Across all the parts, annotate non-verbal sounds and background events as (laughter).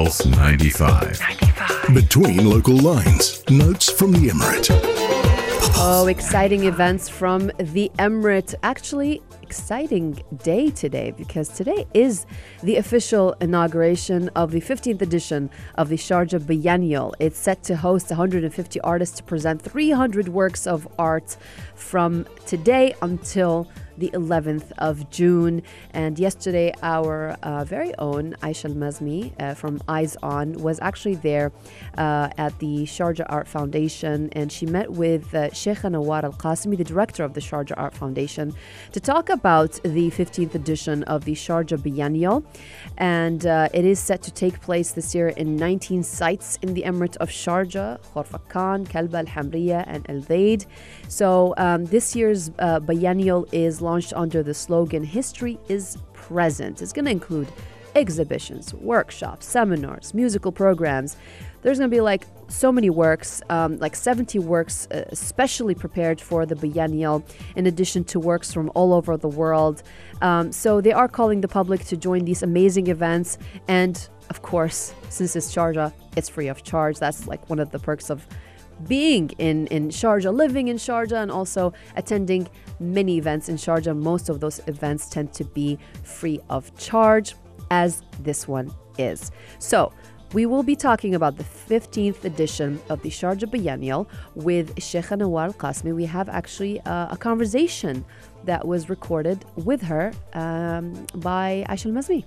Pulse 95. 95. Between local lines, notes from the Emirate. Oh, exciting events from the Emirate. Actually, exciting day today because today is the official inauguration of the 15th edition of the Sharjah Biennial. It's set to host 150 artists to present 300 works of art from today until the 11th of June. And yesterday, our uh, very own Aisha Al Mazmi uh, from Eyes On was actually there uh, at the Sharjah Art Foundation and she met with uh, Sheikh Nawar Al Qasimi, the director of the Sharjah Art Foundation, to talk about the 15th edition of the Sharjah Biennial. And uh, it is set to take place this year in 19 sites in the Emirate of Sharjah, Khorfakan, Kalba, Al Hamriya, and Al Dhaid. So um, this year's uh, biennial is launched under the slogan History is Present. It's going to include exhibitions, workshops, seminars, musical programs. There's going to be like so many works, um, like 70 works uh, specially prepared for the biennial, in addition to works from all over the world. Um, so they are calling the public to join these amazing events. And of course, since it's Sharjah, it's free of charge. That's like one of the perks of being in, in Sharjah, living in Sharjah, and also attending many events in Sharjah. Most of those events tend to be free of charge, as this one is. So, we will be talking about the 15th edition of the Sharjah Biennial with Sheikh Nawar Al Qasimi. We have actually uh, a conversation that was recorded with her um, by Aisha Al Mazmi.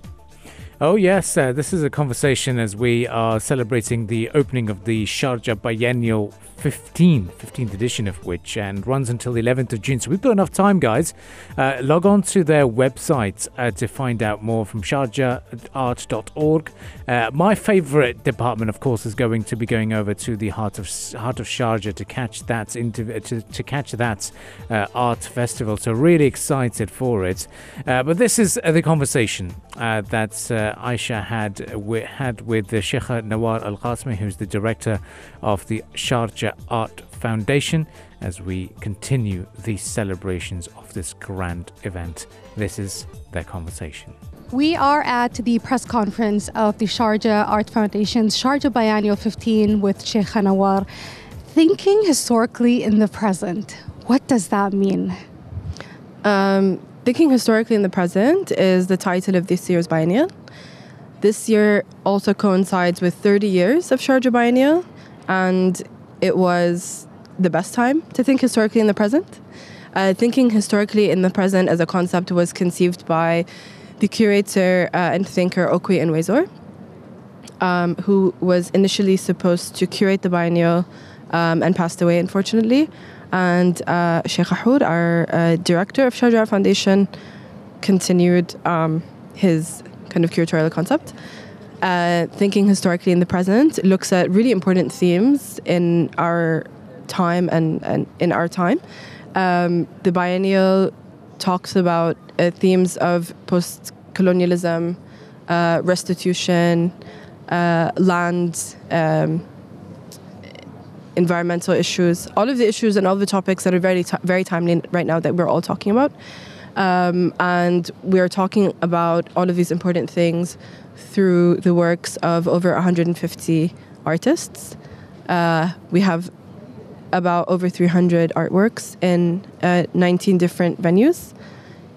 Oh, yes, uh, this is a conversation as we are celebrating the opening of the Sharjah Biennial 15, 15th edition of which, and runs until the 11th of June. So we've got enough time, guys. Uh, log on to their website uh, to find out more from sharjahart.org. Uh, my favourite department, of course, is going to be going over to the Heart of Heart of Sharjah to catch that into, to, to catch that uh, art festival. So really excited for it. Uh, but this is the conversation that Aisha had had with the Sheikh Nawar Al Qasimi, who's the director of the Sharjah Art Foundation as we continue the celebrations of this grand event. This is their conversation. We are at the press conference of the Sharjah Art Foundation's Sharjah Biennial 15 with Sheikh Nawar. Thinking historically in the present, what does that mean? Um, thinking historically in the present is the title of this year's biennial. This year also coincides with 30 years of Sharjah Biennial, and it was the best time to think historically in the present. Uh, thinking historically in the present as a concept was conceived by the curator uh, and thinker Okwui Enwezor, um, who was initially supposed to curate the biennial um, and passed away, unfortunately. And uh, Sheikha Hoor, our uh, director of Sharjah Foundation, continued um, his kind of curatorial concept uh, thinking historically in the present looks at really important themes in our time and, and in our time. Um, the biennial talks about uh, themes of post colonialism, uh, restitution, uh, land, um, environmental issues, all of the issues and all the topics that are very, very timely right now that we're all talking about. Um, and we're talking about all of these important things through the works of over 150 artists. Uh, we have about over 300 artworks in uh, 19 different venues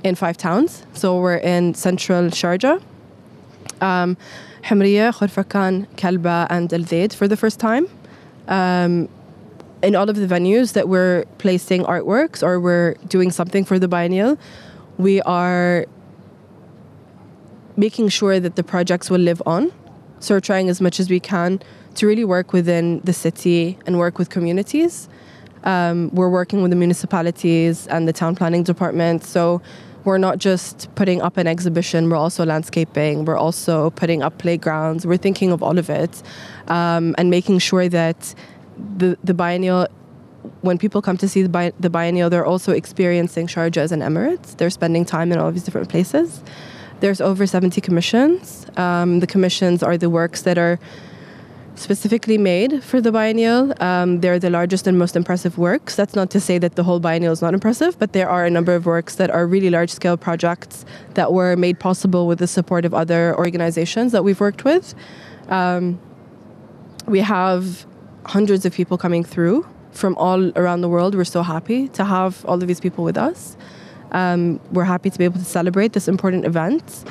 in five towns. So we're in central Sharjah, um, Hamriya, Kalba, and Al Dhaid for the first time. Um, in all of the venues that we're placing artworks or we're doing something for the biennial, we are making sure that the projects will live on. So we're trying as much as we can to really work within the city and work with communities. Um, we're working with the municipalities and the town planning department. So we're not just putting up an exhibition, we're also landscaping, we're also putting up playgrounds, we're thinking of all of it um, and making sure that the, the biennial when people come to see the, bi- the biennial, they're also experiencing Sharjah as an Emirates. They're spending time in all these different places. There's over 70 commissions. Um, the commissions are the works that are specifically made for the biennial. Um, they're the largest and most impressive works. That's not to say that the whole biennial is not impressive, but there are a number of works that are really large scale projects that were made possible with the support of other organizations that we've worked with. Um, we have hundreds of people coming through from all around the world. We're so happy to have all of these people with us. Um, we're happy to be able to celebrate this important event,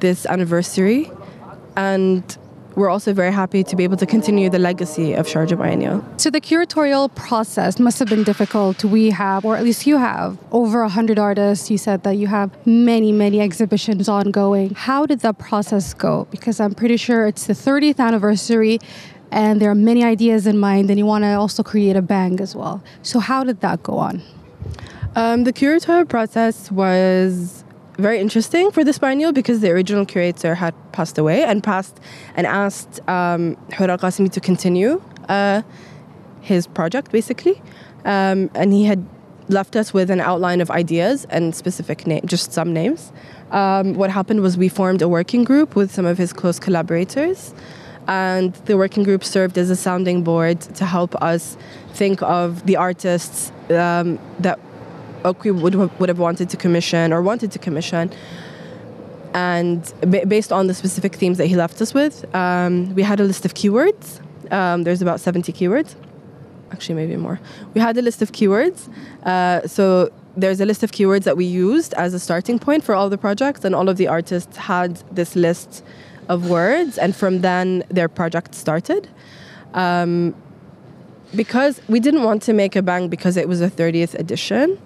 this anniversary, and we're also very happy to be able to continue the legacy of Sharjah Biennial. So the curatorial process must have been difficult. We have, or at least you have, over 100 artists. You said that you have many, many exhibitions ongoing. How did that process go? Because I'm pretty sure it's the 30th anniversary and there are many ideas in mind and you want to also create a bang as well. So how did that go on? Um, the curatorial process was very interesting for this biennial because the original curator had passed away and passed and asked um, Hoor Al Qasimi to continue uh, his project basically. Um, and he had left us with an outline of ideas and specific name, just some names. Um, what happened was we formed a working group with some of his close collaborators. And the working group served as a sounding board to help us think of the artists um, that Okwui would, would have wanted to commission or wanted to commission. And based on the specific themes that he left us with, um, we had a list of keywords. Um, there's about 70 keywords. Actually, maybe more. We had a list of keywords. Uh, so there's a list of keywords that we used as a starting point for all the projects, and all of the artists had this list of words, and from then their project started. Um, because we didn't want to make a bang because it was a 30th edition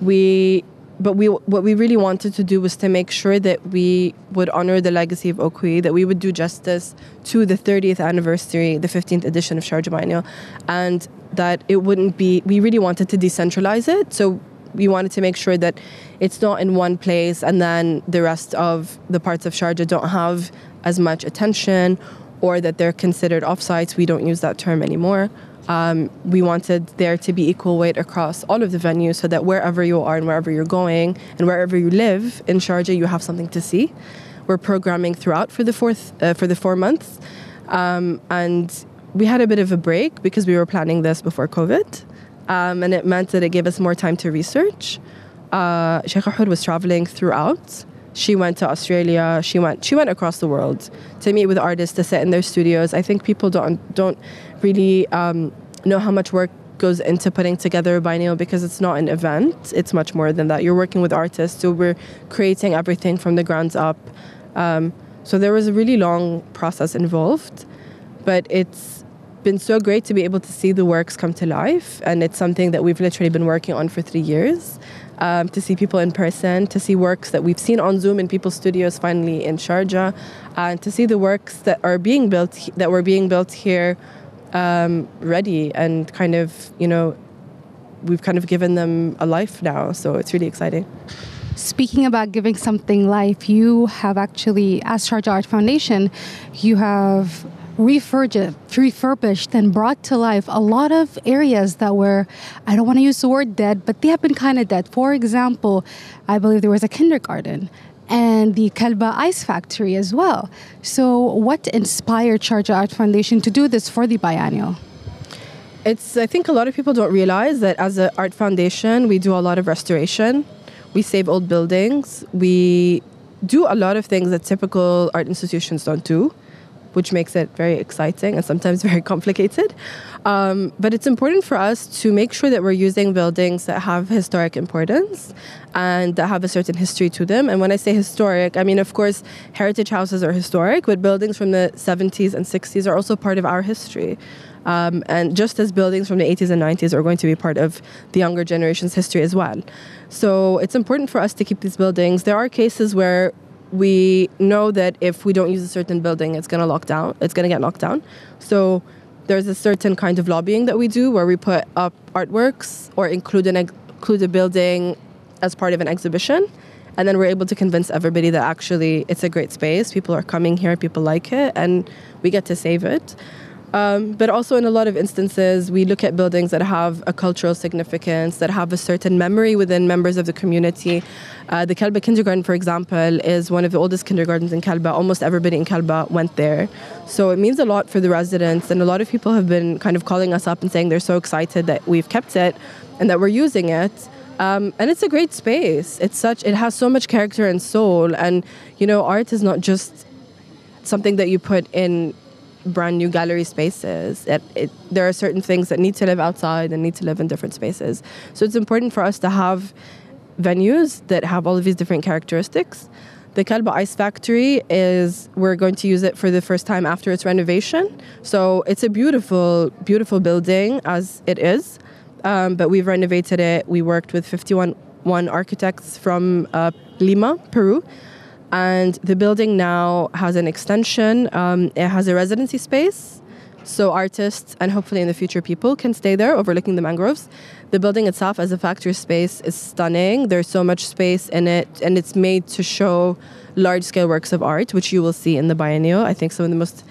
we but we what we really wanted to do was to make sure that we would honor the legacy of Okwui, that we would do justice to the 30th anniversary, the 15th edition of Sharjah Biennial, and that it wouldn't be. We really wanted to decentralize it, so we wanted to make sure that it's not in one place, and then the rest of the parts of Sharjah don't have as much attention, or that they're considered offsites. We don't use that term anymore. Um, we wanted there to be equal weight across all of the venues so that wherever you are and wherever you're going and wherever you live in Sharjah, you have something to see. We're programming throughout for the fourth uh, for the four months, um, and we had a bit of a break because we were planning this before COVID, um, and it meant that it gave us more time to research. Uh, Sheikha Hoor was traveling throughout. She went to Australia. She went. She went across the world to meet with artists to sit in their studios. I think people don't don't really um, know how much work goes into putting together a biennial because it's not an event. It's much more than that. You're working with artists, so we're creating everything from the ground up. Um, so there was a really long process involved, but it's been so great to be able to see the works come to life, and it's something that we've literally been working on for three years. Um, to see people in person, to see works that we've seen on Zoom in people's studios finally in Sharjah, and to see the works that are being built that were being built here um, ready and kind of, you know, we've kind of given them a life now. So it's really exciting. Speaking about giving something life, you have actually, as Sharjah Art Foundation, you have refurbished, and brought to life a lot of areas that were, I don't want to use the word dead, but they have been kind of dead. For example, I believe there was a kindergarten and the Kalba Ice Factory as well. So, what inspired Sharjah Art Foundation to do this for the biennial? It's, I think a lot of people don't realize that as an art foundation, we do a lot of restoration. We save old buildings. We do a lot of things that typical art institutions don't do which makes it very exciting and sometimes (laughs) very complicated. Um, but it's important for us to make sure that we're using buildings that have historic importance and that have a certain history to them. And when I say historic, I mean, of course, heritage houses are historic, but buildings from the 70s and 60s are also part of our history. Um, and just as buildings from the 80s and 90s are going to be part of the younger generation's history as well. So it's important for us to keep these buildings. There are cases where we know that if we don't use a certain building, it's going to lock down. It's going to get knocked down. So there's a certain kind of lobbying that we do where we put up artworks or include an include a building as part of an exhibition, and then we're able to convince everybody that actually it's a great space. People are coming here, people like it, and we get to save it. Um, but also, in a lot of instances, we look at buildings that have a cultural significance, that have a certain memory within members of the community. Uh, the Kalba Kindergarten, for example, is one of the oldest kindergartens in Kalba. Almost everybody in Kalba went there. So it means a lot for the residents, and a lot of people have been kind of calling us up and saying they're so excited that we've kept it and that we're using it. Um, and it's a great space. It's such it has so much character and soul. And you know, art is not just something that you put in brand new gallery spaces. It, it, there are certain things that need to live outside and need to live in different spaces. So it's important for us to have venues that have all of these different characteristics. The Kalba Ice Factory is, we're going to use it for the first time after its renovation. So it's a beautiful, beautiful building as it is. Um, but we've renovated it. We worked with 51 one architects from uh, Lima, Peru. And the building now has an extension. Um, it has a residency space. So artists and hopefully in the future people can stay there overlooking the mangroves. The building itself as a factory space is stunning. There's so much space in it and it's made to show large scale works of art, which you will see in the biennial. I think some of the most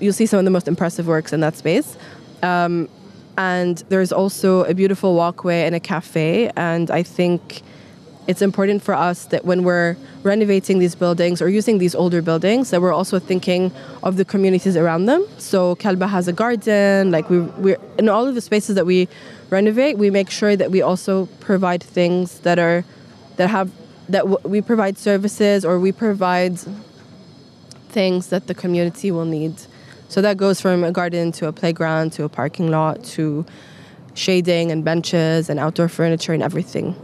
you'll see some of the most impressive works in that space. Um, and there's also a beautiful walkway and a cafe. And I think it's important for us that when we're renovating these buildings or using these older buildings, that we're also thinking of the communities around them. So Kalba has a garden. Like we, we in all of the spaces that we renovate, we make sure that we also provide things that are that have that w- we provide services or we provide things that the community will need. So that goes from a garden to a playground to a parking lot to shading and benches and outdoor furniture and everything.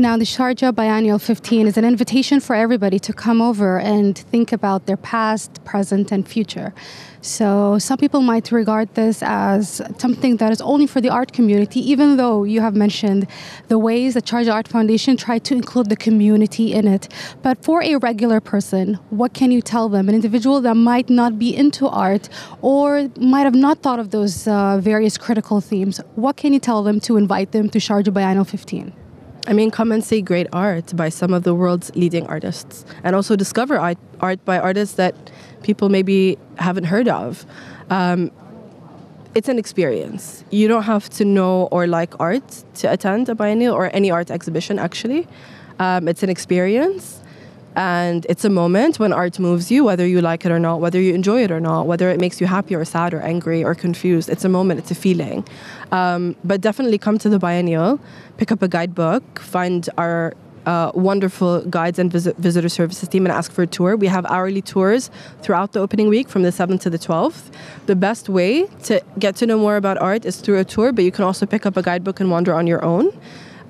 Now, the Sharjah Biennial 15 is an invitation for everybody to come over and think about their past, present, and future. So, some people might regard this as something that is only for the art community, even though you have mentioned the ways the Sharjah Art Foundation tried to include the community in it. But for a regular person, what can you tell them? An individual that might not be into art or might have not thought of those uh, various critical themes, what can you tell them to invite them to Sharjah Biennial 15? I mean, come and see great art by some of the world's leading artists, and also discover art, art by artists that people maybe haven't heard of. Um, it's an experience. You don't have to know or like art to attend a biennial or any art exhibition, actually. Um, it's an experience and it's a moment when art moves you, whether you like it or not, whether you enjoy it or not, whether it makes you happy or sad or angry or confused. It's a moment, it's a feeling. Um, but definitely come to the biennial, pick up a guidebook, find our uh, wonderful guides and visit, visitor services team and ask for a tour. We have hourly tours throughout the opening week from the 7th to the 12th. The best way to get to know more about art is through a tour, but you can also pick up a guidebook and wander on your own.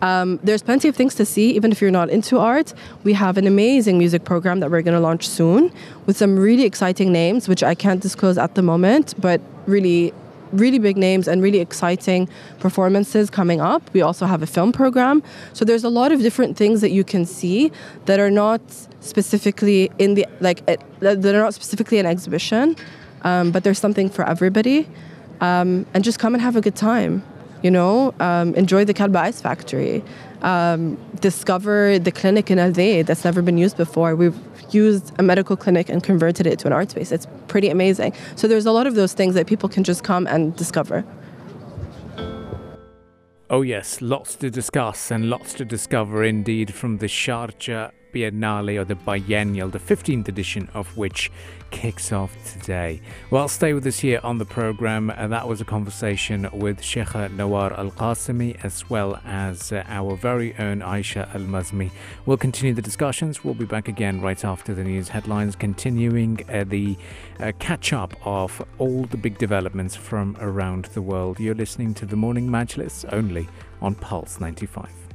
Um, there's plenty of things to see, even if you're not into art. We have an amazing music program that we're going to launch soon with some really exciting names, which I can't disclose at the moment, but really really big names and really exciting performances coming up. We also have a film program. So there's a lot of different things that you can see that are not specifically in the like that are not specifically an exhibition, um, but there's something for everybody. Um, and just come and have a good time you know, um, enjoy the Kalba Ice Factory, um, discover the clinic in Al that's never been used before. We've used a medical clinic and converted it to an art space. It's pretty amazing. So there's a lot of those things that people can just come and discover. Oh, yes, lots to discuss and lots to discover indeed from the Sharjah Biennale or the Biennial, the 15th edition of which kicks off today. Well, stay with us here on the program. Uh, that was a conversation with Sheikha Nawar Al Qasimi as well as uh, our very own Aisha Al Mazmi. We'll continue the discussions. We'll be back again right after the news headlines, continuing uh, the uh, catch up of all the big developments from around the world. You're listening to the Morning Majlis only on Pulse 95.